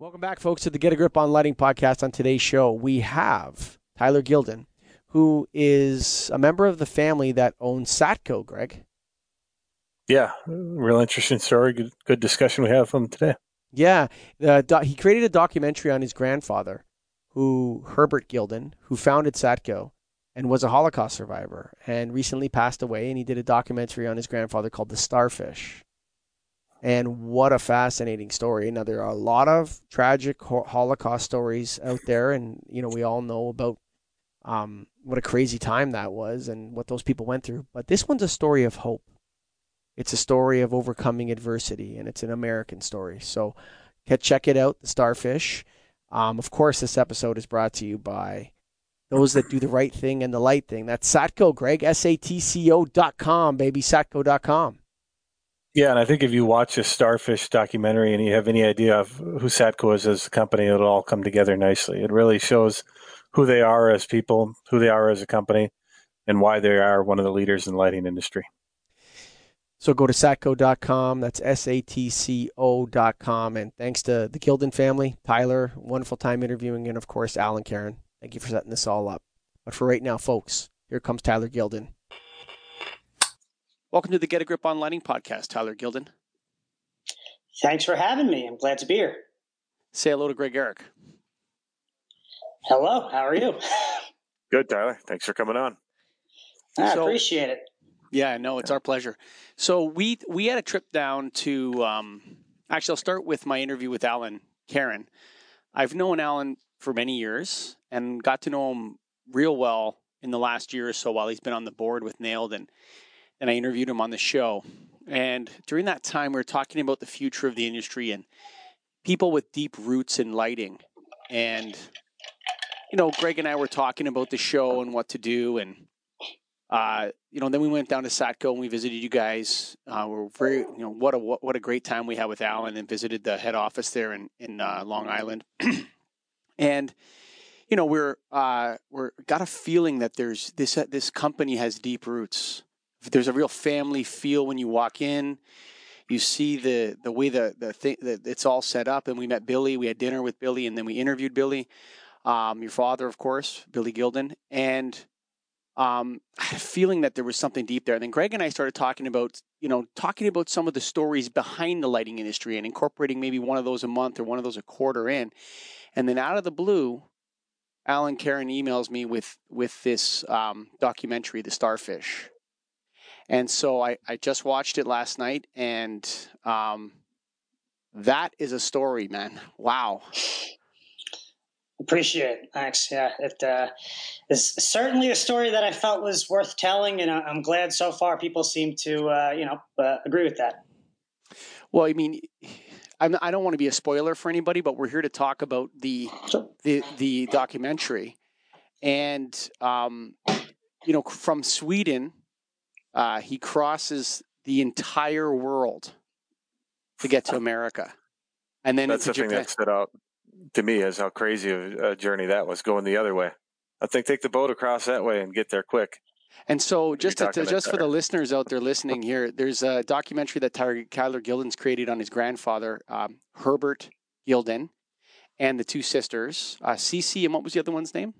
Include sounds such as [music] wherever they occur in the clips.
Welcome back, folks, to the Get a Grip on Lighting podcast. On today's show, we have Tyler Gilden, who is a member of the family that owns Satco, Greg. Yeah, real interesting story. Good, good discussion we have from today. Yeah, uh, do- he created a documentary on his grandfather, who Herbert Gilden, who founded Satco and was a Holocaust survivor and recently passed away. And he did a documentary on his grandfather called The Starfish. And what a fascinating story. Now, there are a lot of tragic Holocaust stories out there, and, you know, we all know about um, what a crazy time that was and what those people went through. But this one's a story of hope. It's a story of overcoming adversity, and it's an American story. So, check it out, The Starfish. Um, of course, this episode is brought to you by those that do the right thing and the light thing. That's Satco, Greg, S A T C O dot com, baby, Satco.com. Yeah, and I think if you watch a Starfish documentary and you have any idea of who Satco is as a company, it'll all come together nicely. It really shows who they are as people, who they are as a company, and why they are one of the leaders in the lighting industry. So go to satco.com. That's S A T C O.com. And thanks to the Gilden family, Tyler, wonderful time interviewing, and of course, Alan Karen. Thank you for setting this all up. But for right now, folks, here comes Tyler Gilden. Welcome to the Get a Grip on Lighting podcast, Tyler Gilden. Thanks for having me. I'm glad to be here. Say hello to Greg Eric. Hello, how are you? Good, Tyler. Thanks for coming on. I so, appreciate it. Yeah, no, it's our pleasure. So we we had a trip down to. Um, actually, I'll start with my interview with Alan Karen. I've known Alan for many years and got to know him real well in the last year or so while he's been on the board with Nailed and and I interviewed him on the show. And during that time, we were talking about the future of the industry and people with deep roots in lighting. And, you know, Greg and I were talking about the show and what to do. And, uh, you know, then we went down to Satco and we visited you guys. Uh, we're very, you know, what a what, a great time we had with Alan and visited the head office there in in uh, Long Island. [clears throat] and you know, we're uh, we're got a feeling that there's this this company has deep roots there's a real family feel when you walk in. You see the the way the the thing that it's all set up. And we met Billy. We had dinner with Billy, and then we interviewed Billy, um, your father, of course, Billy Gilden, and um, I had a feeling that there was something deep there. And then Greg and I started talking about, you know, talking about some of the stories behind the lighting industry and incorporating maybe one of those a month or one of those a quarter in. And then out of the blue, Alan Karen emails me with with this um, documentary, The Starfish, and so I, I just watched it last night, and um, that is a story, man. Wow. Appreciate it. Thanks. Yeah, it uh, is certainly a story that I felt was worth telling, and I'm glad so far people seem to, uh, you know, uh, agree with that. Well, I mean, I'm, I do not want to be a spoiler for anybody, but we're here to talk about the sure. the, the documentary, and um, you know, from Sweden uh, he crosses the entire world to get to [laughs] America, and then that's the thing that stood out to me is how crazy of a journey that was going the other way. I think take the boat across that way and get there quick. And so, just to, to, just for the listeners out there listening here, there's a documentary that Tyler, Tyler Gilden's created on his grandfather, um, Herbert Gilden, and the two sisters, uh, Cece, and what was the other one's name?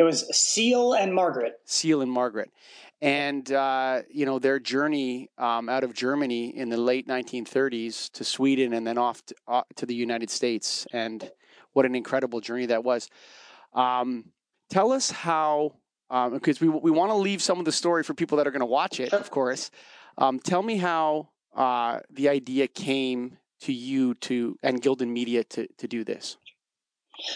It was Seal and Margaret. Seal and Margaret and uh, you know their journey um, out of Germany in the late 1930s to Sweden and then off to, uh, to the United States, and what an incredible journey that was. Um, tell us how, because um, we we want to leave some of the story for people that are going to watch it, of course. Um, tell me how uh, the idea came to you to and Gilden Media to to do this.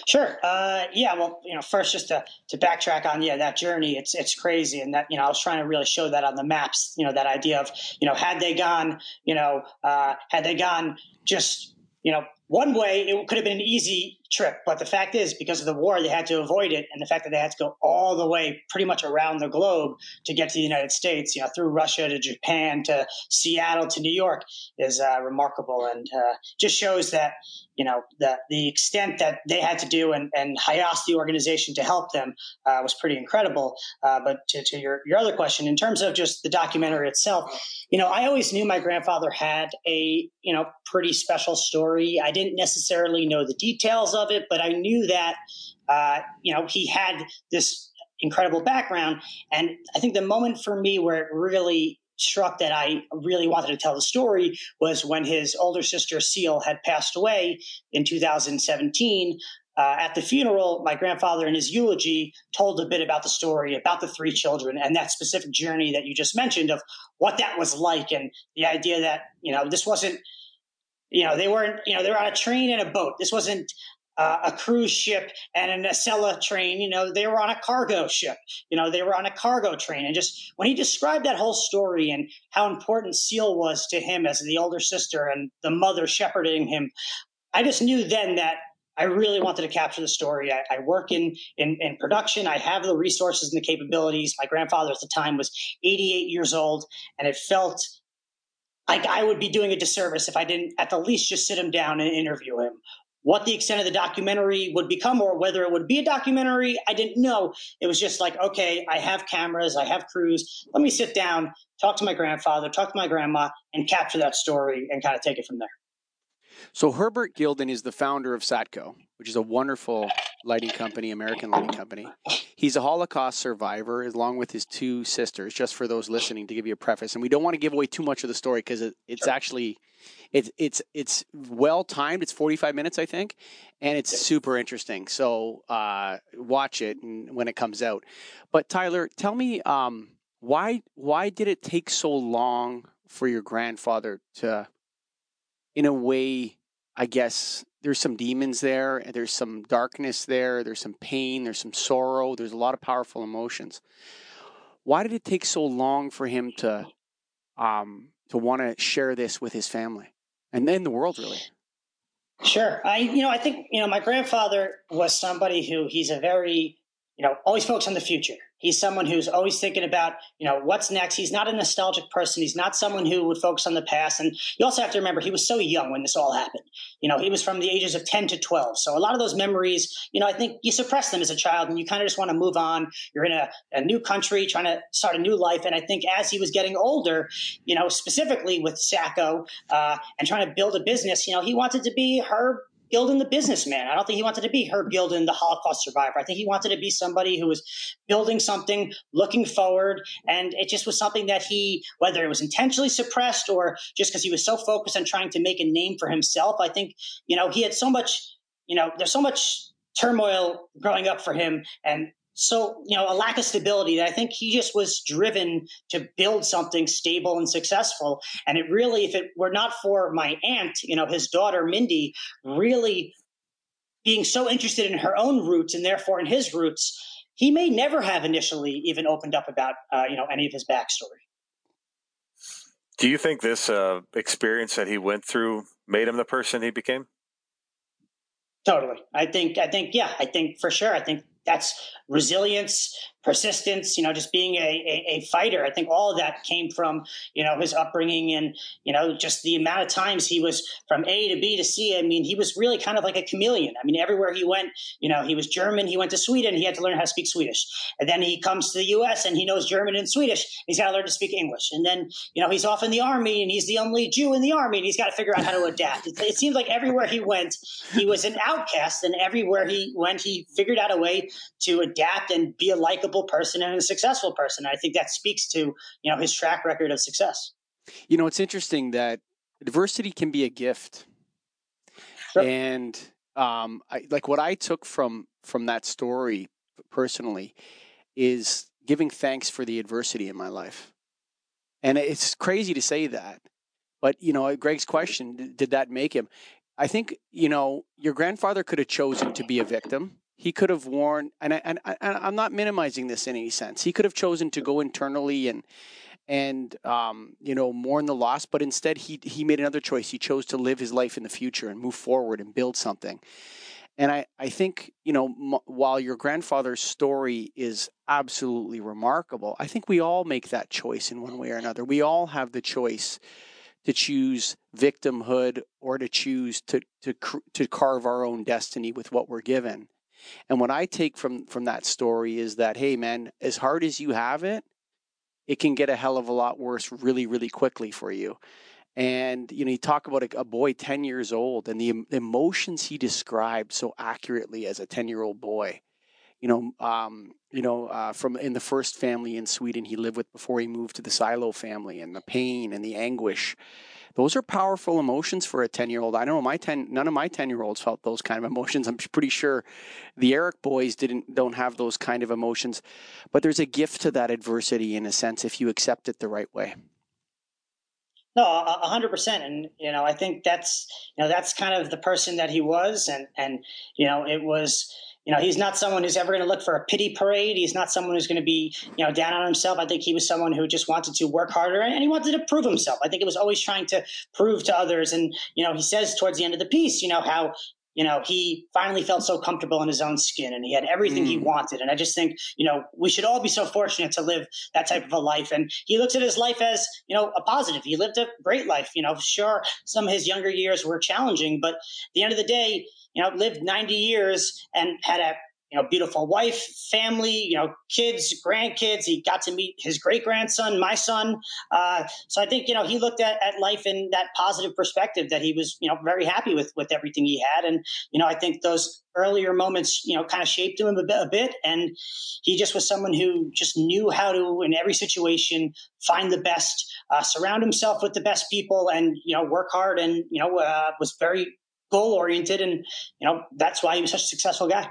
Sure. Uh, yeah. Well, you know, first just to, to backtrack on yeah that journey, it's it's crazy, and that you know I was trying to really show that on the maps. You know that idea of you know had they gone you know uh, had they gone just you know one way, it could have been an easy trip. But the fact is, because of the war, they had to avoid it, and the fact that they had to go all the way, pretty much around the globe, to get to the United States, you know, through Russia to Japan to Seattle to New York, is uh, remarkable, and uh, just shows that you know the the extent that they had to do, and and HIAS, the organization, to help them, uh, was pretty incredible. Uh, but to, to your your other question, in terms of just the documentary itself, you know, I always knew my grandfather had a you know pretty special story. I didn't necessarily know the details of it, but I knew that uh, you know he had this incredible background. And I think the moment for me where it really struck that I really wanted to tell the story was when his older sister Seal had passed away in 2017. Uh, at the funeral, my grandfather in his eulogy told a bit about the story, about the three children, and that specific journey that you just mentioned of what that was like, and the idea that you know this wasn't, you know, they weren't, you know, they were on a train and a boat. This wasn't uh, a cruise ship and a Nacelle train. You know, they were on a cargo ship. You know, they were on a cargo train. And just when he described that whole story and how important Seal was to him as the older sister and the mother shepherding him, I just knew then that I really wanted to capture the story. I, I work in, in, in production. I have the resources and the capabilities. My grandfather at the time was 88 years old, and it felt like I would be doing a disservice if I didn't at the least just sit him down and interview him what the extent of the documentary would become or whether it would be a documentary, I didn't know. It was just like, okay, I have cameras, I have crews. Let me sit down, talk to my grandfather, talk to my grandma, and capture that story and kind of take it from there. So Herbert Gilden is the founder of Satco, which is a wonderful lighting company, American lighting company. He's a Holocaust survivor, along with his two sisters. Just for those listening, to give you a preface, and we don't want to give away too much of the story because it, it's sure. actually it's it's it's well timed. It's forty five minutes, I think, and it's super interesting. So uh, watch it when it comes out. But Tyler, tell me um, why why did it take so long for your grandfather to, in a way, I guess there's some demons there, there's some darkness there, there's some pain, there's some sorrow, there's a lot of powerful emotions. Why did it take so long for him to um, to want to share this with his family and then the world, really? Sure. I, you know, I think, you know, my grandfather was somebody who he's a very, you know, always focused on the future. He's someone who's always thinking about, you know, what's next. He's not a nostalgic person. He's not someone who would focus on the past. And you also have to remember he was so young when this all happened. You know, he was from the ages of 10 to 12. So a lot of those memories, you know, I think you suppress them as a child and you kind of just want to move on. You're in a, a new country trying to start a new life. And I think as he was getting older, you know, specifically with Satco uh, and trying to build a business, you know, he wanted to be her Gilden the businessman. I don't think he wanted to be Herb Gilden the Holocaust survivor. I think he wanted to be somebody who was building something, looking forward, and it just was something that he, whether it was intentionally suppressed or just because he was so focused on trying to make a name for himself. I think you know he had so much, you know, there's so much turmoil growing up for him, and so you know a lack of stability that i think he just was driven to build something stable and successful. And it really if it were not for my aunt you know his daughter mindy really being so interested in her own roots and therefore in his roots he may never have initially even opened up about uh, you know any of his backstory. Do you think this uh, experience that he went through made him the person he became? Totally. I think i think yeah i think for sure. I think that's resilience, persistence, you know, just being a, a, a, fighter. I think all of that came from, you know, his upbringing and, you know, just the amount of times he was from A to B to C. I mean, he was really kind of like a chameleon. I mean, everywhere he went, you know, he was German, he went to Sweden, he had to learn how to speak Swedish. And then he comes to the US and he knows German and Swedish. He's got to learn to speak English. And then, you know, he's off in the army and he's the only Jew in the army and he's got to figure out how to adapt. It, it seems like everywhere he went, he was an outcast and everywhere he went, he figured out a way to adapt and be a likable person and a successful person. I think that speaks to you know his track record of success. You know, it's interesting that diversity can be a gift, sure. and um, I, like what I took from from that story personally is giving thanks for the adversity in my life. And it's crazy to say that, but you know, Greg's question: Did that make him? I think you know your grandfather could have chosen to be a victim he could have worn, and, I, and, I, and I'm not minimizing this in any sense. He could have chosen to go internally and and um, you know mourn the loss, but instead he he made another choice. He chose to live his life in the future and move forward and build something. And I, I think, you know, m- while your grandfather's story is absolutely remarkable, I think we all make that choice in one way or another. We all have the choice to choose victimhood or to choose to, to, to carve our own destiny with what we're given. And what I take from from that story is that hey man, as hard as you have it, it can get a hell of a lot worse really really quickly for you. And you know, you talk about a, a boy ten years old and the emotions he described so accurately as a ten year old boy. You know, um, you know, uh, from in the first family in Sweden he lived with before he moved to the Silo family, and the pain and the anguish. Those are powerful emotions for a ten year old. I don't know my ten, none of my ten year olds felt those kind of emotions. I'm pretty sure the Eric boys didn't don't have those kind of emotions. But there's a gift to that adversity in a sense if you accept it the right way. No, a hundred percent, and you know, I think that's you know that's kind of the person that he was, and and you know, it was you know, he's not someone who's ever going to look for a pity parade. He's not someone who's going to be, you know, down on himself. I think he was someone who just wanted to work harder and he wanted to prove himself. I think it was always trying to prove to others. And, you know, he says towards the end of the piece, you know, how you know, he finally felt so comfortable in his own skin and he had everything mm. he wanted. And I just think, you know, we should all be so fortunate to live that type of a life. And he looks at his life as, you know, a positive. He lived a great life. You know, sure, some of his younger years were challenging, but at the end of the day, you know, lived 90 years and had a you know, beautiful wife, family, you know, kids, grandkids. He got to meet his great grandson, my son. Uh, so I think, you know, he looked at, at life in that positive perspective that he was, you know, very happy with, with everything he had. And, you know, I think those earlier moments, you know, kind of shaped him a bit, a bit. And he just was someone who just knew how to, in every situation, find the best, uh, surround himself with the best people and, you know, work hard and, you know, uh, was very goal oriented. And, you know, that's why he was such a successful guy.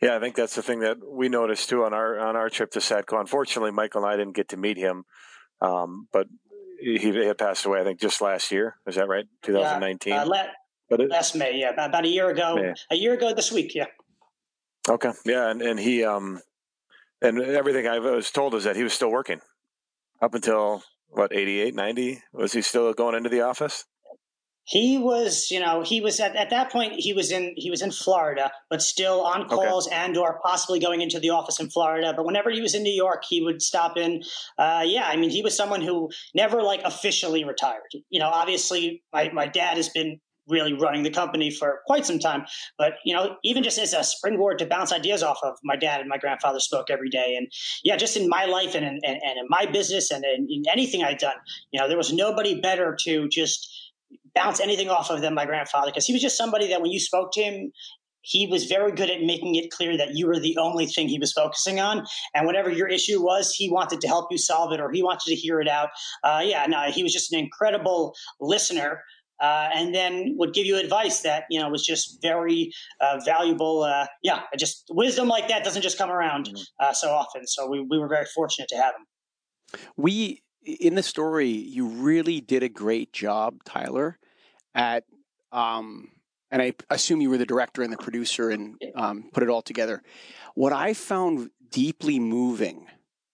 Yeah, I think that's the thing that we noticed too on our on our trip to Satco. Unfortunately, Michael and I didn't get to meet him, um, but he, had passed away. I think just last year. Is that right? 2019. Uh, la- but it, last May, yeah, about, about a year ago. May. A year ago this week, yeah. Okay, yeah, and and he um, and everything I was told is that he was still working up until what 88, 90. Was he still going into the office? He was, you know, he was at, at that point he was in he was in Florida, but still on calls okay. and or possibly going into the office in Florida. But whenever he was in New York, he would stop in. Uh, yeah, I mean, he was someone who never like officially retired. You know, obviously my, my dad has been really running the company for quite some time. But you know, even just as a springboard to bounce ideas off of, my dad and my grandfather spoke every day. And yeah, just in my life and in, and, and in my business and in, in anything I'd done, you know, there was nobody better to just bounce anything off of them, my grandfather because he was just somebody that when you spoke to him, he was very good at making it clear that you were the only thing he was focusing on. And whatever your issue was, he wanted to help you solve it or he wanted to hear it out. Uh, yeah, no, he was just an incredible listener. Uh, and then would give you advice that you know was just very uh, valuable. Uh, yeah, just wisdom like that doesn't just come around mm-hmm. uh, so often. So we, we were very fortunate to have him. We in the story, you really did a great job, Tyler, at um, and I assume you were the director and the producer and um, put it all together. What I found deeply moving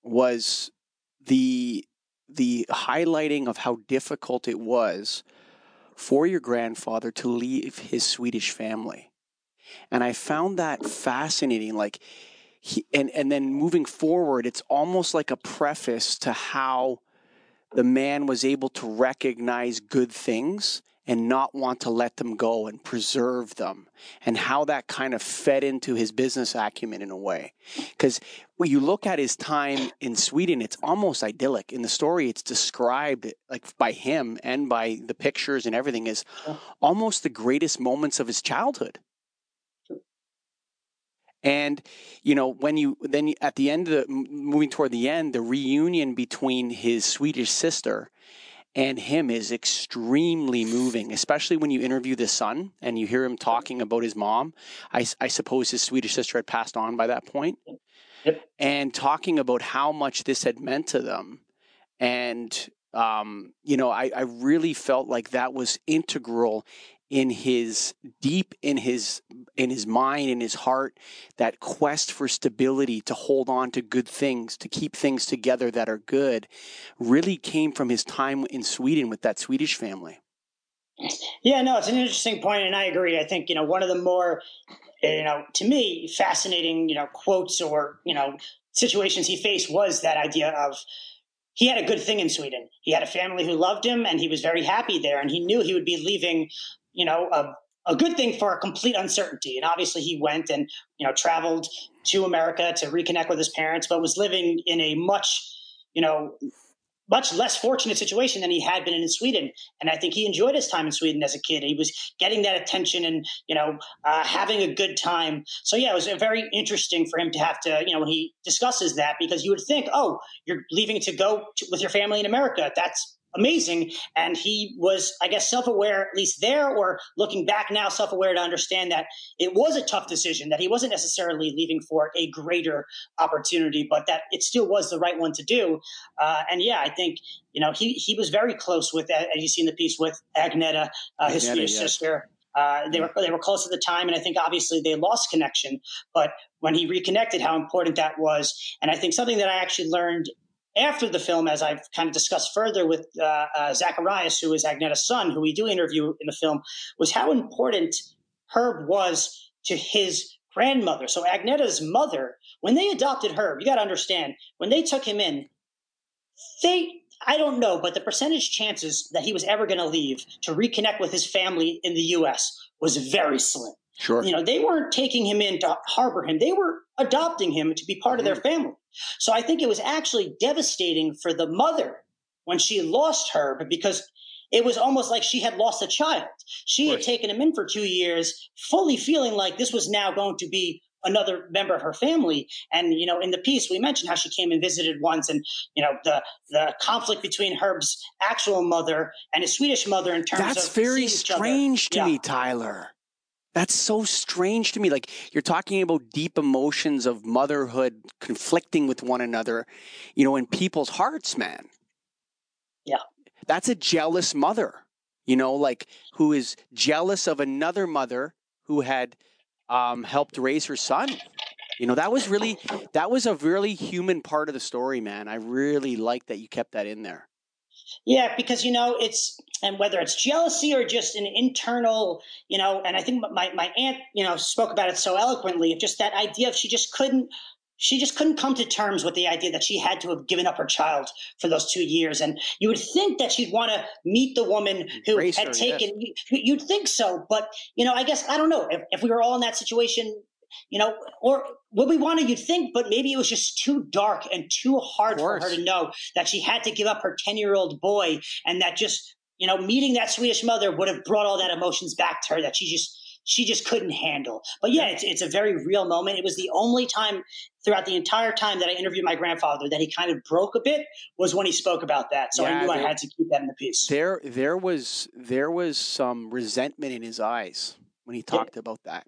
was the the highlighting of how difficult it was for your grandfather to leave his Swedish family. And I found that fascinating. Like, he, and, and then moving forward, it's almost like a preface to how the man was able to recognize good things and not want to let them go and preserve them and how that kind of fed into his business acumen in a way. Because when you look at his time in sweden it's almost idyllic. In the story it's described like by him and by the pictures and everything as almost the greatest moments of his childhood. And you know when you then at the end of the moving toward the end, the reunion between his Swedish sister and him is extremely moving, especially when you interview the son and you hear him talking about his mom. I, I suppose his Swedish sister had passed on by that point. Yep. And talking about how much this had meant to them. And, um, you know, I, I really felt like that was integral in his deep in his in his mind in his heart that quest for stability to hold on to good things to keep things together that are good really came from his time in Sweden with that Swedish family yeah no it's an interesting point and I agree I think you know one of the more you know to me fascinating you know quotes or you know situations he faced was that idea of he had a good thing in Sweden. He had a family who loved him and he was very happy there. And he knew he would be leaving you know, a, a good thing for a complete uncertainty. And obviously, he went and you know traveled to America to reconnect with his parents, but was living in a much you know much less fortunate situation than he had been in Sweden. And I think he enjoyed his time in Sweden as a kid. He was getting that attention and, you know, uh, having a good time. So, yeah, it was very interesting for him to have to, you know, when he discusses that, because you would think, oh, you're leaving to go to, with your family in America. That's amazing. And he was, I guess, self aware, at least there, or looking back now, self aware to understand that it was a tough decision, that he wasn't necessarily leaving for a greater opportunity, but that it still was the right one to do. Uh, and yeah, I think, you know, he, he was very close with, as you see in the piece, with Agneta, uh, his Swedish yes. sister. Uh, they were they were close at the time, and I think obviously they lost connection. But when he reconnected, how important that was, and I think something that I actually learned after the film, as I've kind of discussed further with uh, uh, Zacharias, who is Agneta's son, who we do interview in the film, was how important Herb was to his grandmother. So Agneta's mother, when they adopted Herb, you got to understand, when they took him in, they I don't know, but the percentage chances that he was ever going to leave to reconnect with his family in the U.S. was very slim. Sure. You know, they weren't taking him in to harbor him. They were adopting him to be part mm-hmm. of their mm-hmm. family. So I think it was actually devastating for the mother when she lost her because it was almost like she had lost a child. She had taken him in for two years, fully feeling like this was now going to be another member of her family. And, you know, in the piece, we mentioned how she came and visited once and, you know, the, the conflict between Herb's actual mother and his Swedish mother in terms. That's very strange to yeah. me, Tyler. That's so strange to me. Like you're talking about deep emotions of motherhood conflicting with one another, you know, in people's hearts, man. Yeah. That's a jealous mother, you know, like who is jealous of another mother who had um, helped raise her son. You know, that was really that was a really human part of the story, man. I really like that you kept that in there. Yeah, because you know it's and whether it's jealousy or just an internal, you know, and I think my my aunt, you know, spoke about it so eloquently of just that idea of she just couldn't she just couldn't come to terms with the idea that she had to have given up her child for those two years. And you would think that she'd want to meet the woman who Race had her, taken, yes. you'd think so. But, you know, I guess, I don't know if, if we were all in that situation, you know, or what we wanted, you'd think, but maybe it was just too dark and too hard for her to know that she had to give up her 10 year old boy and that just, you know, meeting that Swedish mother would have brought all that emotions back to her that she just, she just couldn't handle. But yeah, it's, it's a very real moment. It was the only time throughout the entire time that I interviewed my grandfather that he kind of broke a bit was when he spoke about that. So yeah, I knew there, I had to keep that in the piece. There, there was, there was some resentment in his eyes when he talked yeah. about that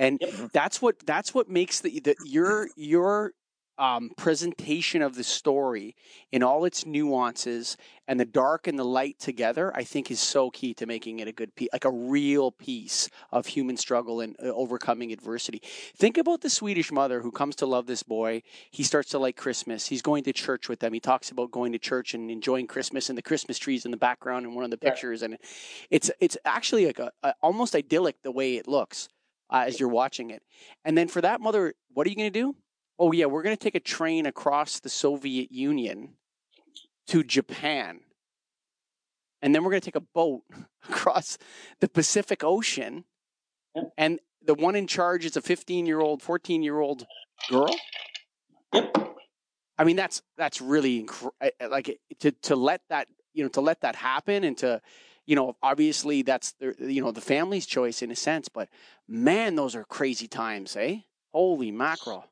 and yep. that's what that's what makes the, the your your um, presentation of the story in all its nuances and the dark and the light together, I think is so key to making it a good piece, like a real piece of human struggle and uh, overcoming adversity. Think about the Swedish mother who comes to love this boy. He starts to like Christmas. He's going to church with them. He talks about going to church and enjoying Christmas and the Christmas trees in the background in one of the pictures. And it's it's actually like a, a almost idyllic the way it looks uh, as you're watching it. And then for that mother, what are you going to do? Oh, yeah, we're going to take a train across the Soviet Union to Japan. And then we're going to take a boat [laughs] across the Pacific Ocean. Yep. And the one in charge is a 15 year old, 14 year old girl. Yep. I mean, that's that's really like to to let that you know to let that happen and to you know, obviously that's the you know the family's choice in a sense, but man, those are crazy times, eh? Holy mackerel!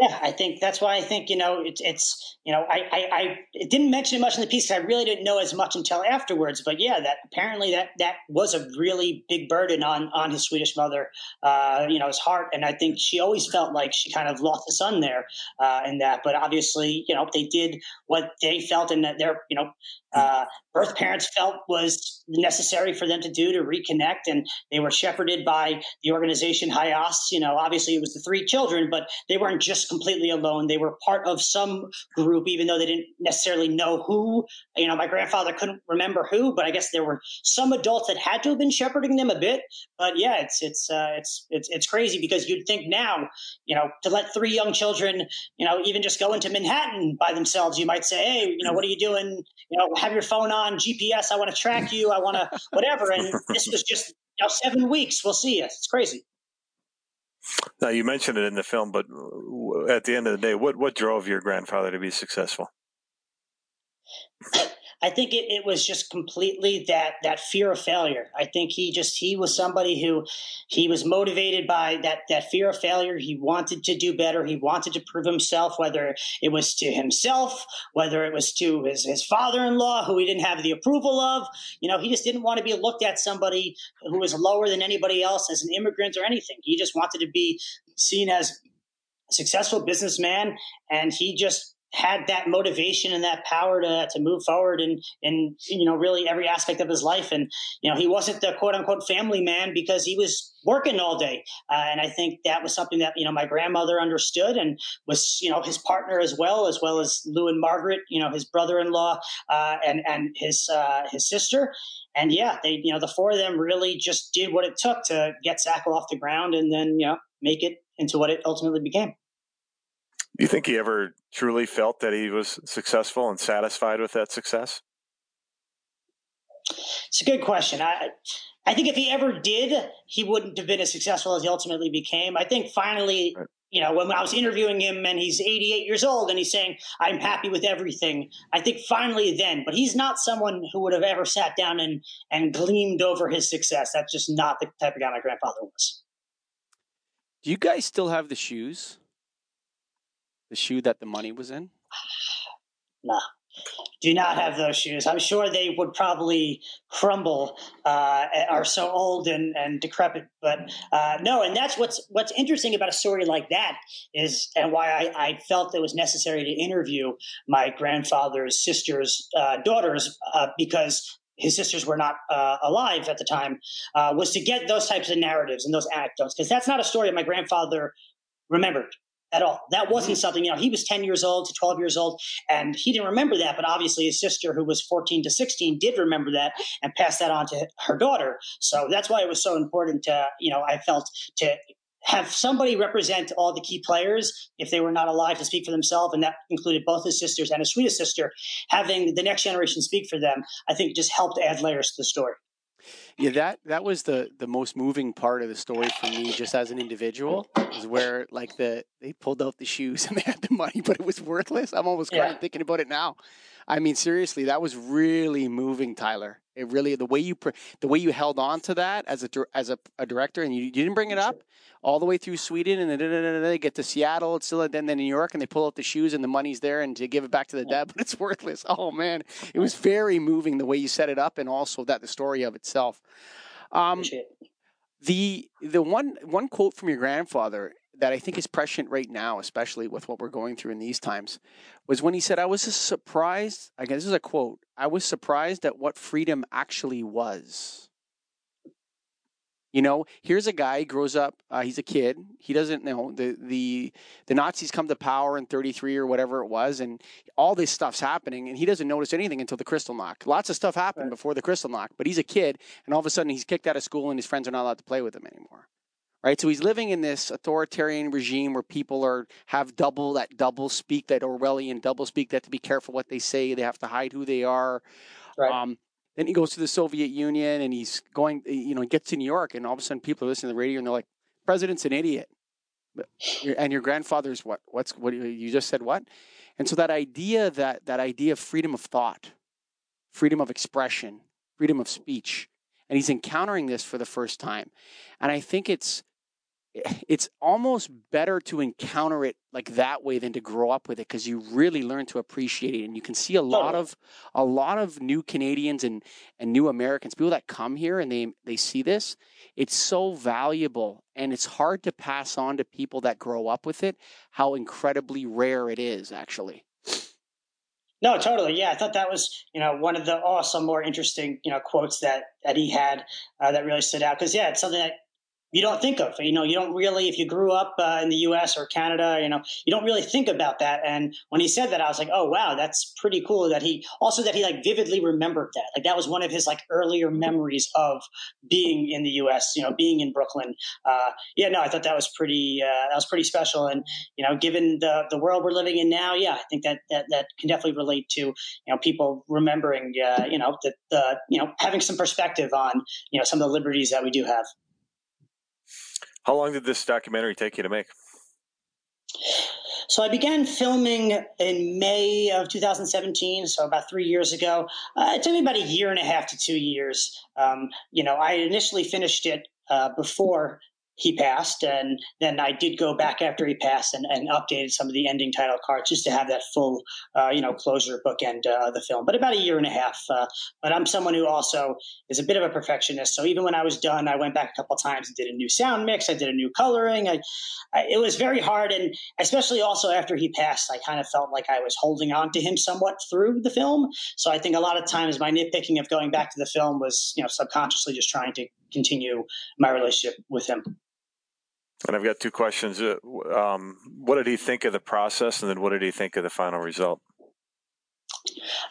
Yeah, I think that's why I think you know it's it's you know I I, I didn't mention it much in the piece I really didn't know as much until afterwards. But yeah, that apparently that that was a really big burden on on his Swedish mother, uh, you know, his heart, and I think she always felt like she kind of lost a son there uh, in that. But obviously, you know, they did what they felt, and that they're you know uh, birth parents felt was necessary for them to do to reconnect. And they were shepherded by the organization HIAS. You know, obviously it was the three children, but they weren't just completely alone. They were part of some group, even though they didn't necessarily know who. You know, my grandfather couldn't remember who, but I guess there were some adults that had to have been shepherding them a bit. But yeah, it's it's uh, it's it's it's crazy because you'd think now, you know, to let three young children, you know, even just go into Manhattan by themselves, you might say, hey, you know, what are you doing? You know, have your phone on GPS. I want to track you. I want to [laughs] whatever. And this was just you know seven weeks. We'll see you. It's crazy. Now you mentioned it in the film, but uh, at the end of the day, what what drove your grandfather to be successful? [clears throat] I think it, it was just completely that that fear of failure. I think he just he was somebody who he was motivated by that that fear of failure. He wanted to do better. He wanted to prove himself, whether it was to himself, whether it was to his, his father-in-law, who he didn't have the approval of. You know, he just didn't want to be looked at somebody who was lower than anybody else as an immigrant or anything. He just wanted to be seen as a successful businessman, and he just had that motivation and that power to, to move forward in, in, you know, really every aspect of his life. And, you know, he wasn't the quote unquote family man because he was working all day. Uh, and I think that was something that, you know, my grandmother understood and was, you know, his partner as well, as well as Lou and Margaret, you know, his brother-in-law, uh, and, and his, uh, his sister. And yeah, they, you know, the four of them really just did what it took to get Satco off the ground and then, you know, make it into what it ultimately became. Do you think he ever truly felt that he was successful and satisfied with that success? It's a good question. I I think if he ever did, he wouldn't have been as successful as he ultimately became. I think finally, right. you know, when I was interviewing him and he's 88 years old and he's saying, I'm happy with everything, I think finally then, but he's not someone who would have ever sat down and, and gleamed over his success. That's just not the type of guy my grandfather was. Do you guys still have the shoes? The shoe that the money was in? No. Do not have those shoes. I'm sure they would probably crumble, uh, are so old and, and decrepit. But uh, no, and that's what's what's interesting about a story like that is, and why I, I felt it was necessary to interview my grandfather's sister's uh, daughters uh, because his sisters were not uh, alive at the time, uh, was to get those types of narratives and those anecdotes because that's not a story my grandfather remembered at all. That wasn't mm-hmm. something, you know, he was 10 years old to 12 years old and he didn't remember that. But obviously his sister, who was 14 to 16, did remember that and passed that on to her daughter. So that's why it was so important to, you know, I felt to have somebody represent all the key players if they were not alive to speak for themselves, and that included both his sisters and his sweetest sister, having the next generation speak for them, I think just helped add layers to the story. Yeah, that that was the the most moving part of the story for me, just as an individual, is where like the they pulled out the shoes [laughs] and they had the money, but it was worthless. I'm almost crying yeah. thinking about it now. I mean, seriously, that was really moving, Tyler. It really the way you the way you held on to that as a as a, a director, and you, you didn't bring it up all the way through Sweden, and then they get to Seattle, it's still then then New York, and they pull out the shoes, and the money's there, and to give it back to the dead, [laughs] but it's worthless. Oh man, it was very moving the way you set it up, and also that the story of itself. Um, the the one one quote from your grandfather that I think is prescient right now, especially with what we're going through in these times, was when he said, I was surprised. Again, this is a quote I was surprised at what freedom actually was. You know, here's a guy. He grows up. Uh, he's a kid. He doesn't know the the the Nazis come to power in '33 or whatever it was, and all this stuff's happening, and he doesn't notice anything until the Kristallnacht. Lots of stuff happened right. before the Kristallnacht, but he's a kid, and all of a sudden he's kicked out of school, and his friends are not allowed to play with him anymore right? So he's living in this authoritarian regime where people are have double that double speak, that Orwellian double speak. They have to be careful what they say. They have to hide who they are. Right. Um, then he goes to the Soviet Union and he's going, eh, you know, he gets to New York, and all of a sudden people are listening to the radio and they're like, "President's an idiot," and your grandfather's what? What's what? You just said what? And so that idea that that idea of freedom of thought, freedom of expression, freedom of speech, and he's encountering this for the first time, and I think it's it's almost better to encounter it like that way than to grow up with it because you really learn to appreciate it and you can see a lot of a lot of new Canadians and and new Americans people that come here and they they see this it's so valuable and it's hard to pass on to people that grow up with it how incredibly rare it is actually no, totally. Yeah, I thought that was you know one of the awesome, more interesting you know quotes that that he had uh, that really stood out because yeah, it's something that you don't think of. You know, you don't really, if you grew up uh, in the U.S. or Canada, you know, you don't really think about that. And when he said that, I was like, oh wow, that's pretty cool. That he also that he like vividly remembered that. Like that was one of his like earlier memories of being in the U.S. You know, being in Brooklyn. Uh, yeah, no, I thought that was pretty uh, that was pretty special. And you know, given the the world we're living in now, yeah, I think that that that can definitely relate to you know people remembering, uh, you know, the, the you know having some perspective on you know some of the liberties that we do have. How long did this documentary take you to make? So I began filming in May of 2017, so about three years ago. Uh, it took me about a year and a half to two years. Um, you know, I initially finished it uh, before he passed, and then I did go back after he passed and, and updated some of the ending title cards just to have that full, uh, you know, closure bookend uh, the film. But about a year and a half. Uh, but I'm someone who also is a bit of a perfectionist, so even when I was done, I went back a couple times and did a new sound mix. I did a new coloring. I, I, it was very hard, and especially also after he passed, I kind of felt like I was holding on to him somewhat through the film. So I think a lot of times my nitpicking of going back to the film was, you know, subconsciously just trying to continue my relationship with him. And I've got two questions. Uh, um, what did he think of the process, and then what did he think of the final result?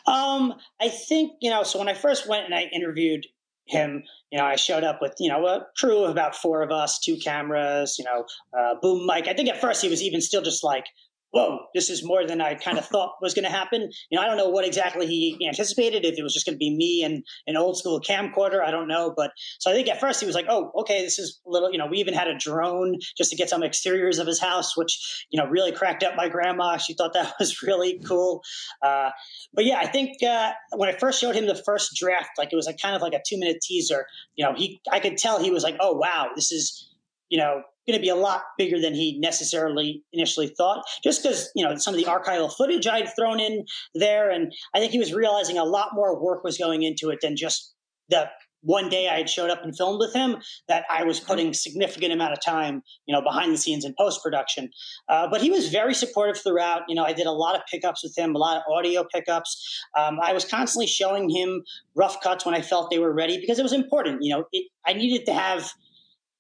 Um, I think you know. So when I first went and I interviewed him, you know, I showed up with you know a crew of about four of us, two cameras, you know, uh, boom mic. I think at first he was even still just like, whoa, this is more than I kind of thought was going to happen. You know, I don't know what exactly he anticipated, if it was just going to be me and an old school camcorder. I don't know. But so I think at first he was like, oh, okay, this is a little, you know, we even had a drone just to get some exteriors of his house, which, you know, really cracked up my grandma. She thought that [laughs] was really cool. Uh, but yeah, I think uh, when I first showed him the first draft, like it was like kind of like a two minute teaser, you know, he, I could tell he was like, oh, wow, this is, you know, going to be a lot bigger than he necessarily initially thought, just because, you know, some of the archival footage I'd thrown in there. And I think he was realizing a lot more work was going into it than just the one day I had showed up and filmed with him that I was putting significant amount of time, you know, behind the scenes in post production. Uh, but he was very supportive throughout. You know, I did a lot of pickups with him, a lot of audio pickups. Um, I was constantly showing him rough cuts when I felt they were ready because it was important. You know, it, I needed to have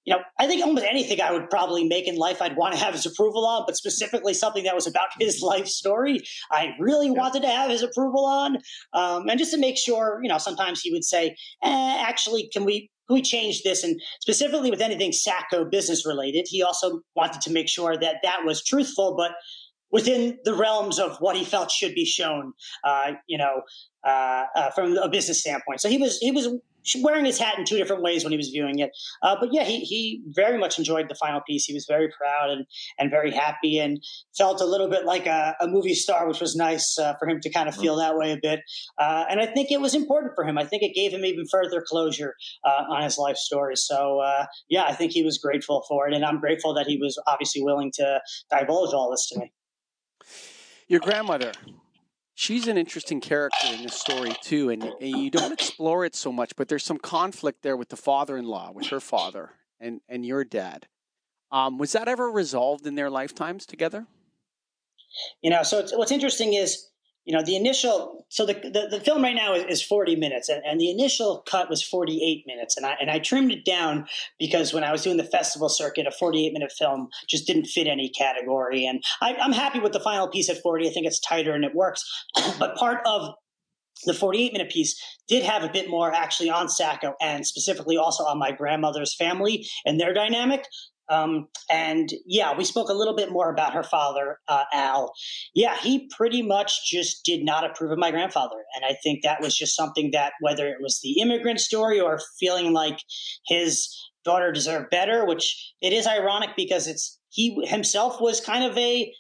you know, I think almost anything I would probably make in life, I'd want to have his approval on, but specifically something that was about his [laughs] life story, I really yeah. wanted to have his approval on. Um, and just to make sure, you know, sometimes he would say, eh, actually, can we can we change this? And specifically with anything Satco business related, he also wanted to make sure that that was truthful, but within the realms of what he felt should be shown, uh, you know, uh, uh, from a business standpoint. So he was he was wearing his hat in two different ways when he was viewing it. Uh, but yeah, he, he very much enjoyed the final piece. He was very proud and, and very happy and felt a little bit like a, a movie star, which was nice uh, for him to kind of feel that way a bit. Uh, and I think it was important for him. I think it gave him even further closure uh, on his life story. So uh, yeah, I think he was grateful for it. And I'm grateful that he was obviously willing to divulge all this to me. Your grandmother, she's an interesting character in this story too, and, and, you don't explore it so much, but there's some conflict there with the father-in-law, with her father, and and your dad. Um, was that ever resolved in their lifetimes together? You know, so what's interesting is you know, the initial, so the, the, the film right now is, is 40 minutes and, and, the initial cut was 48 minutes. And I, and I trimmed it down because when I was doing the festival circuit, a 48 minute film just didn't fit any category. And I, I'm happy with the final piece at 40. I think it's tighter and it works. [clears throat] but part of the 48 minute piece did have a bit more actually on Satco and specifically also on my grandmother's family and their dynamic. Um, and yeah, we spoke a little bit more about her father, uh, Al. Yeah, he pretty much just did not approve of my grandfather. And I think that was just something that, whether it was the immigrant story or feeling like his daughter deserved better, which it is ironic because it's he himself was kind of a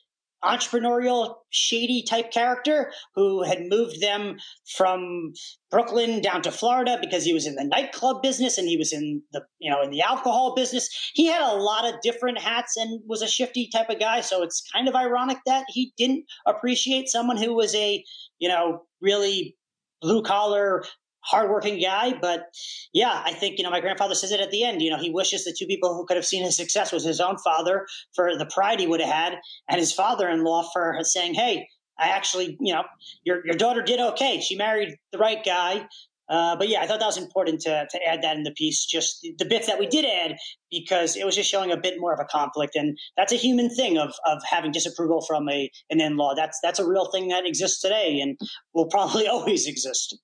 entrepreneurial, shady type character who had moved them from Brooklyn down to Florida because he was in the nightclub business and he was in the you know in the alcohol business. He had a lot of different hats and was a shifty type of guy. So it's kind of ironic that he didn't appreciate someone who was a you know really blue collar hardworking guy. But yeah, I think, you know, my grandfather says it at the end. You know, he wishes the two people who could have seen his success was his own father for the pride he would have had and his father in law for saying, hey, I actually, you know, your, your daughter did okay. She married the right guy. Uh, but yeah, I thought that was important to, to add that in the piece, just the bits that we did add, because it was just showing a bit more of a conflict. And that's a human thing of, of having disapproval from a, an in-law. That's, that's a real thing that exists today and will probably [laughs] always exist.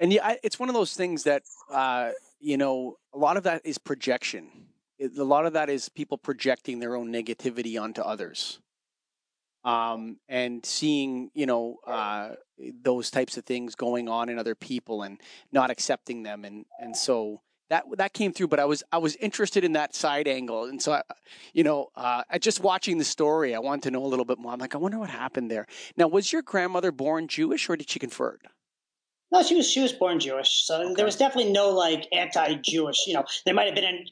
And yeah, it's one of those things that uh, you know a lot of that is projection. It, a lot of that is people projecting their own negativity onto others, um, and seeing you know uh, those types of things going on in other people and not accepting them, and and so that that came through, but I was I was interested in that side angle, and so I, you know, uh, just watching the story, I wanted to know a little bit more. I'm like, I wonder what happened there. Now, was your grandmother born Jewish, or did she convert? No, she was she was born Jewish, so okay. there was definitely no like anti-Jewish. You know, there might have been an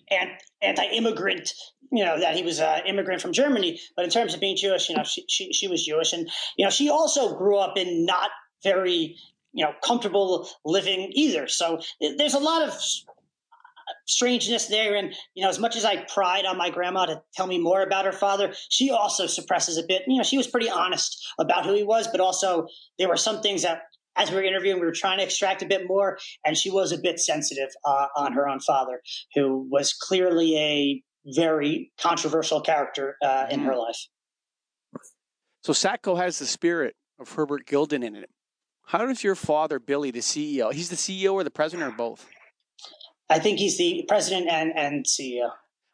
anti-immigrant. You know that he was an immigrant from Germany, but in terms of being Jewish, you know, she she, she was Jewish, and you know, she also grew up in not very you know comfortable living either. So there's a lot of strangeness there. And, you know, as much as I pried on my grandma to tell me more about her father, she also suppresses a bit. You know, she was pretty honest about who he was, but also there were some things that as we were interviewing, we were trying to extract a bit more, and she was a bit sensitive uh, on her own father, who was clearly a very controversial character uh, in her life. So Satco has the spirit of Herbert Gildin in it. How does your father, Billy, the CEO, he's the CEO or the president or both? I think he's the president and, and CEO.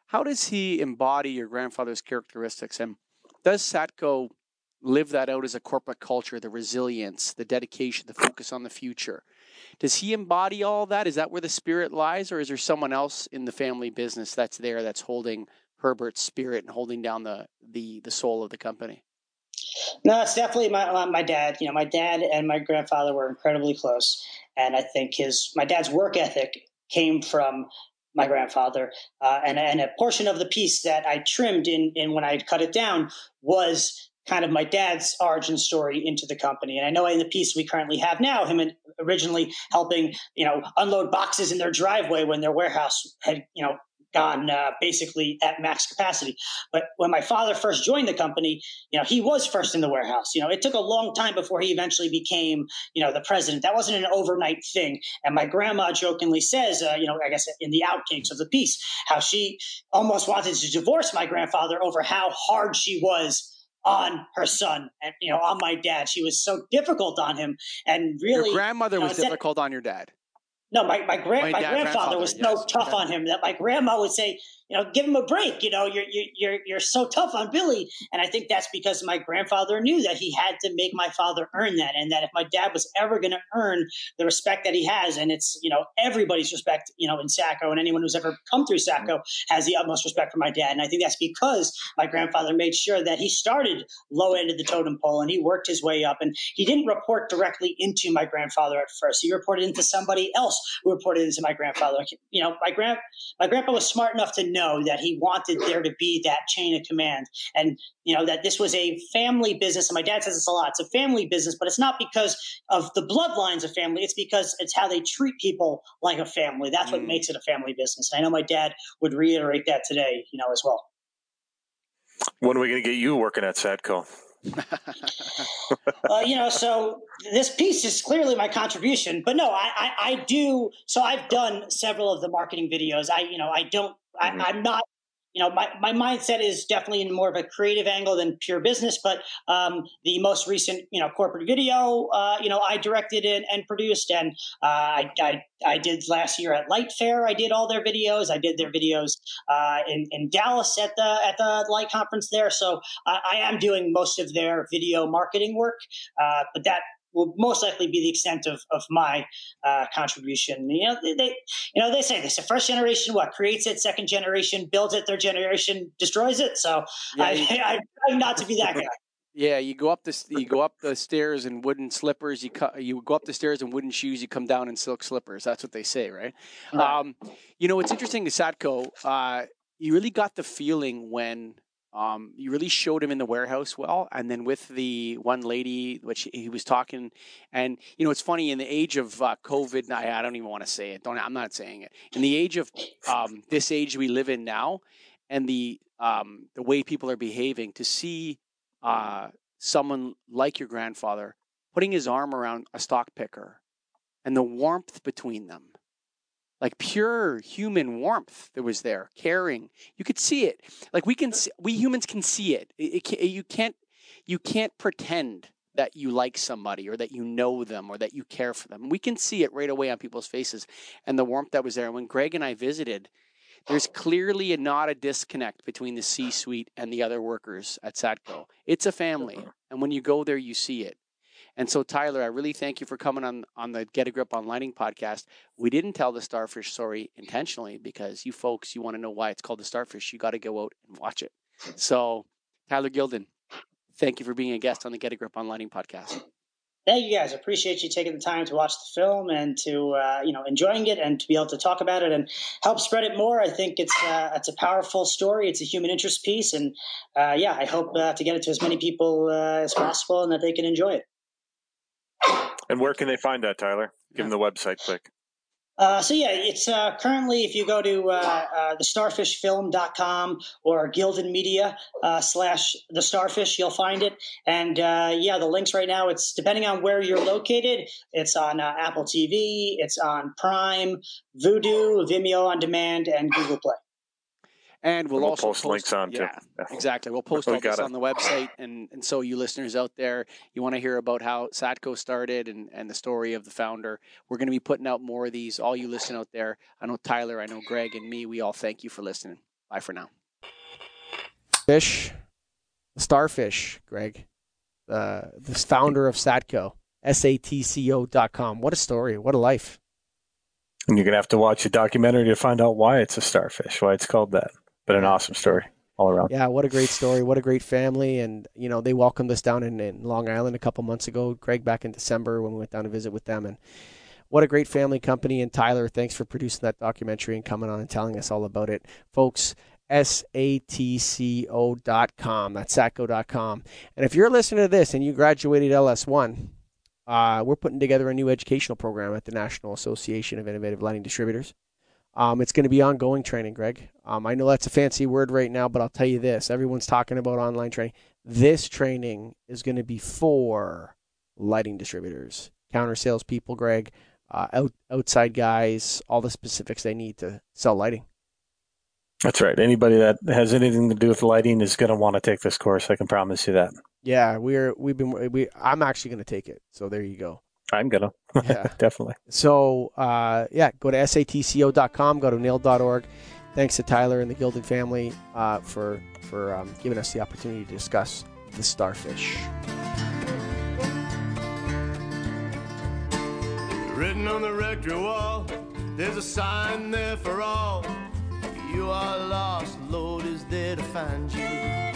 How does he embody your grandfather's characteristics? And does Satco live that out as a corporate culture, the resilience, the dedication, the focus on the future. Does he embody all that? Is that where the spirit lies, or is there someone else in the family business that's there that's holding Herbert's spirit and holding down the the the soul of the company? No, it's definitely my uh, my dad. You know, my dad and my grandfather were incredibly close, and I think his my dad's work ethic came from my grandfather. Uh, and, and a portion of the piece that I trimmed in, in when I cut it down was kind of my dad's origin story into the company. And I know in the piece we currently have now, him originally helping, you know, unload boxes in their driveway when their warehouse had, you know, gone uh, basically at max capacity. But when my father first joined the company, you know, he was first in the warehouse. You know, it took a long time before he eventually became, you know, the president. That wasn't an overnight thing. And my grandma jokingly says, uh, you know, I guess in the outtakes of the piece, how she almost wanted to divorce my grandfather over how hard she was on her son and you know on my dad she was so difficult on him and really your grandmother you know, was difficult on your dad no my my, grand, my, my grandfather, grandfather was yes. so tough okay. on him that my grandma would say you know, give him a break. You know, you're you're you're so tough on Billy, and I think that's because my grandfather knew that he had to make my father earn that, and that if my dad was ever going to earn the respect that he has, and it's you know everybody's respect, you know, in Satco, and anyone who's ever come through Satco has the utmost respect for my dad, and I think that's because my grandfather made sure that he started low end of the totem pole and he worked his way up, and he didn't report directly into my grandfather at first. He reported into somebody else who reported into my grandfather. You know, my grand my grandpa was smart enough to know that he wanted there to be that chain of command. And you know that this was a family business. And my dad says this a lot it's a family business but it's not because of the bloodlines of family it's because it's how they treat people like a family. That's what mm. makes it a family business. And i know my dad would reiterate that today you know as well. When are we going to get you working at satco uh, you know, so this piece is clearly my contribution, but no, I, I, I, do. So I've done several of the marketing videos. I, you know, I don't Mm-hmm. I, am not you know, my, my mindset is definitely in more of a creative angle than pure business. But um, the most recent, you know, corporate video, uh, you know, I directed and, and produced, and uh, I, I, I did last year at Light Fair. I did all their videos. I did their videos uh, in in Dallas at the at the Light conference there. So I, I am doing most of their video marketing work. Uh, but that will most likely be the extent of, of my uh, contribution. You know, they, you know, they say this: the first generation what creates it, second generation builds it, third generation destroys it. So yeah, I, I, [laughs] I not to be that guy. [laughs] Yeah, you go up the you go up the stairs in wooden slippers. You cut, you go up the stairs in wooden shoes. You come down in silk slippers. That's what they say, right? right. Um, you know, it's interesting to Satco. Uh, you really got the feeling when um, you really showed him in the warehouse well, and then with the one lady, which he was talking, and you know it's funny in the age of uh, COVID. I, I don't even want to say it. Don't I'm not saying it. In the age of um, this age we live in now, and the um, the way people are behaving, to see uh, someone like your grandfather putting his arm around a stock picker, and the warmth between them like pure human warmth that was there, caring. You could see it. Like we can, see, we humans can see it. it, it you can't, you can't pretend that you like somebody or that you know them or that you care for them. We can see it right away on people's faces and the warmth that was there. When Greg and I visited, there's clearly a, not a disconnect between the C suite and the other workers at Satco. It's a family. Uh-huh. And when you go there, you see it. And so, Tyler, I really thank you for coming on on the Get a Grip on Lighting podcast. We didn't tell the starfish story intentionally because you folks, you want to know why it's called the starfish. You got to go out and watch it. So, Tyler Gildin, thank you for being a guest on the Get a Grip on Lighting podcast. Thank you guys. Appreciate you taking the time to watch the film and to uh, you know enjoying it and to be able to talk about it and help spread it more. I think it's uh, it's a powerful story. It's a human interest piece, and uh, yeah, I hope uh, to get it to as many people uh, as possible and that they can enjoy it. And where can they find that, Tyler? Give them the website quick. Uh, so yeah, it's uh, currently if you go to uh, uh, thestarfishfilm.com or Gildin Media uh, slash the Starfish, you'll find it. And uh, yeah, the links right now. It's depending on where you're located. It's on uh, Apple TV, it's on Prime, Vudu, Vimeo on demand, and Google Play. And we'll, we'll also post links on, too. yeah, Yeah. Exactly. We'll post We all this got it. on the website. And, and so, you listeners out there, you want to hear about how Satco started and, and the story of the founder. We're going to be putting out more of these. All you listen out there, I know Tyler, I know Greg, and me, we all thank you for listening. Bye for now. Fish, starfish, Greg, uh, the founder of Satco, satco.com. What a story. What a life. And you're going to have to watch a documentary to find out why it's a starfish, why it's called that. But an awesome story all around. Yeah, what a great story. What a great family. And, you know, they welcomed us down in, in Long Island a couple months ago. Greg back in December when we went down to visit with them. And what a great family company. And Tyler, thanks for producing that documentary and coming on and telling us all about it. Folks, satco.com. That's satco.com. And if you're listening to this and you graduated LS1, uh, we're putting together a new educational program at the National Association of Innovative Lighting Distributors. Um, it's going to be ongoing training, Greg. Um, I know that's a fancy word right now, but I'll tell you this: everyone's talking about online training. This training is going to be for lighting distributors, counter salespeople, Greg, uh, out, outside guys, all the specifics they need to sell lighting. That's right. Anybody that has anything to do with lighting is going to want to take this course. I can promise you that. Yeah, we're we've been we. I'm actually going to take it. So there you go. I'm going to. Yeah. [laughs] Definitely. So, uh, yeah, go to satco.com, go to nail.org. Thanks to Tyler and the Gildin family uh, for, for um, giving us the opportunity to discuss the starfish. Written on the rectory wall, there's a sign there for all. You are lost, Lord is there to find you.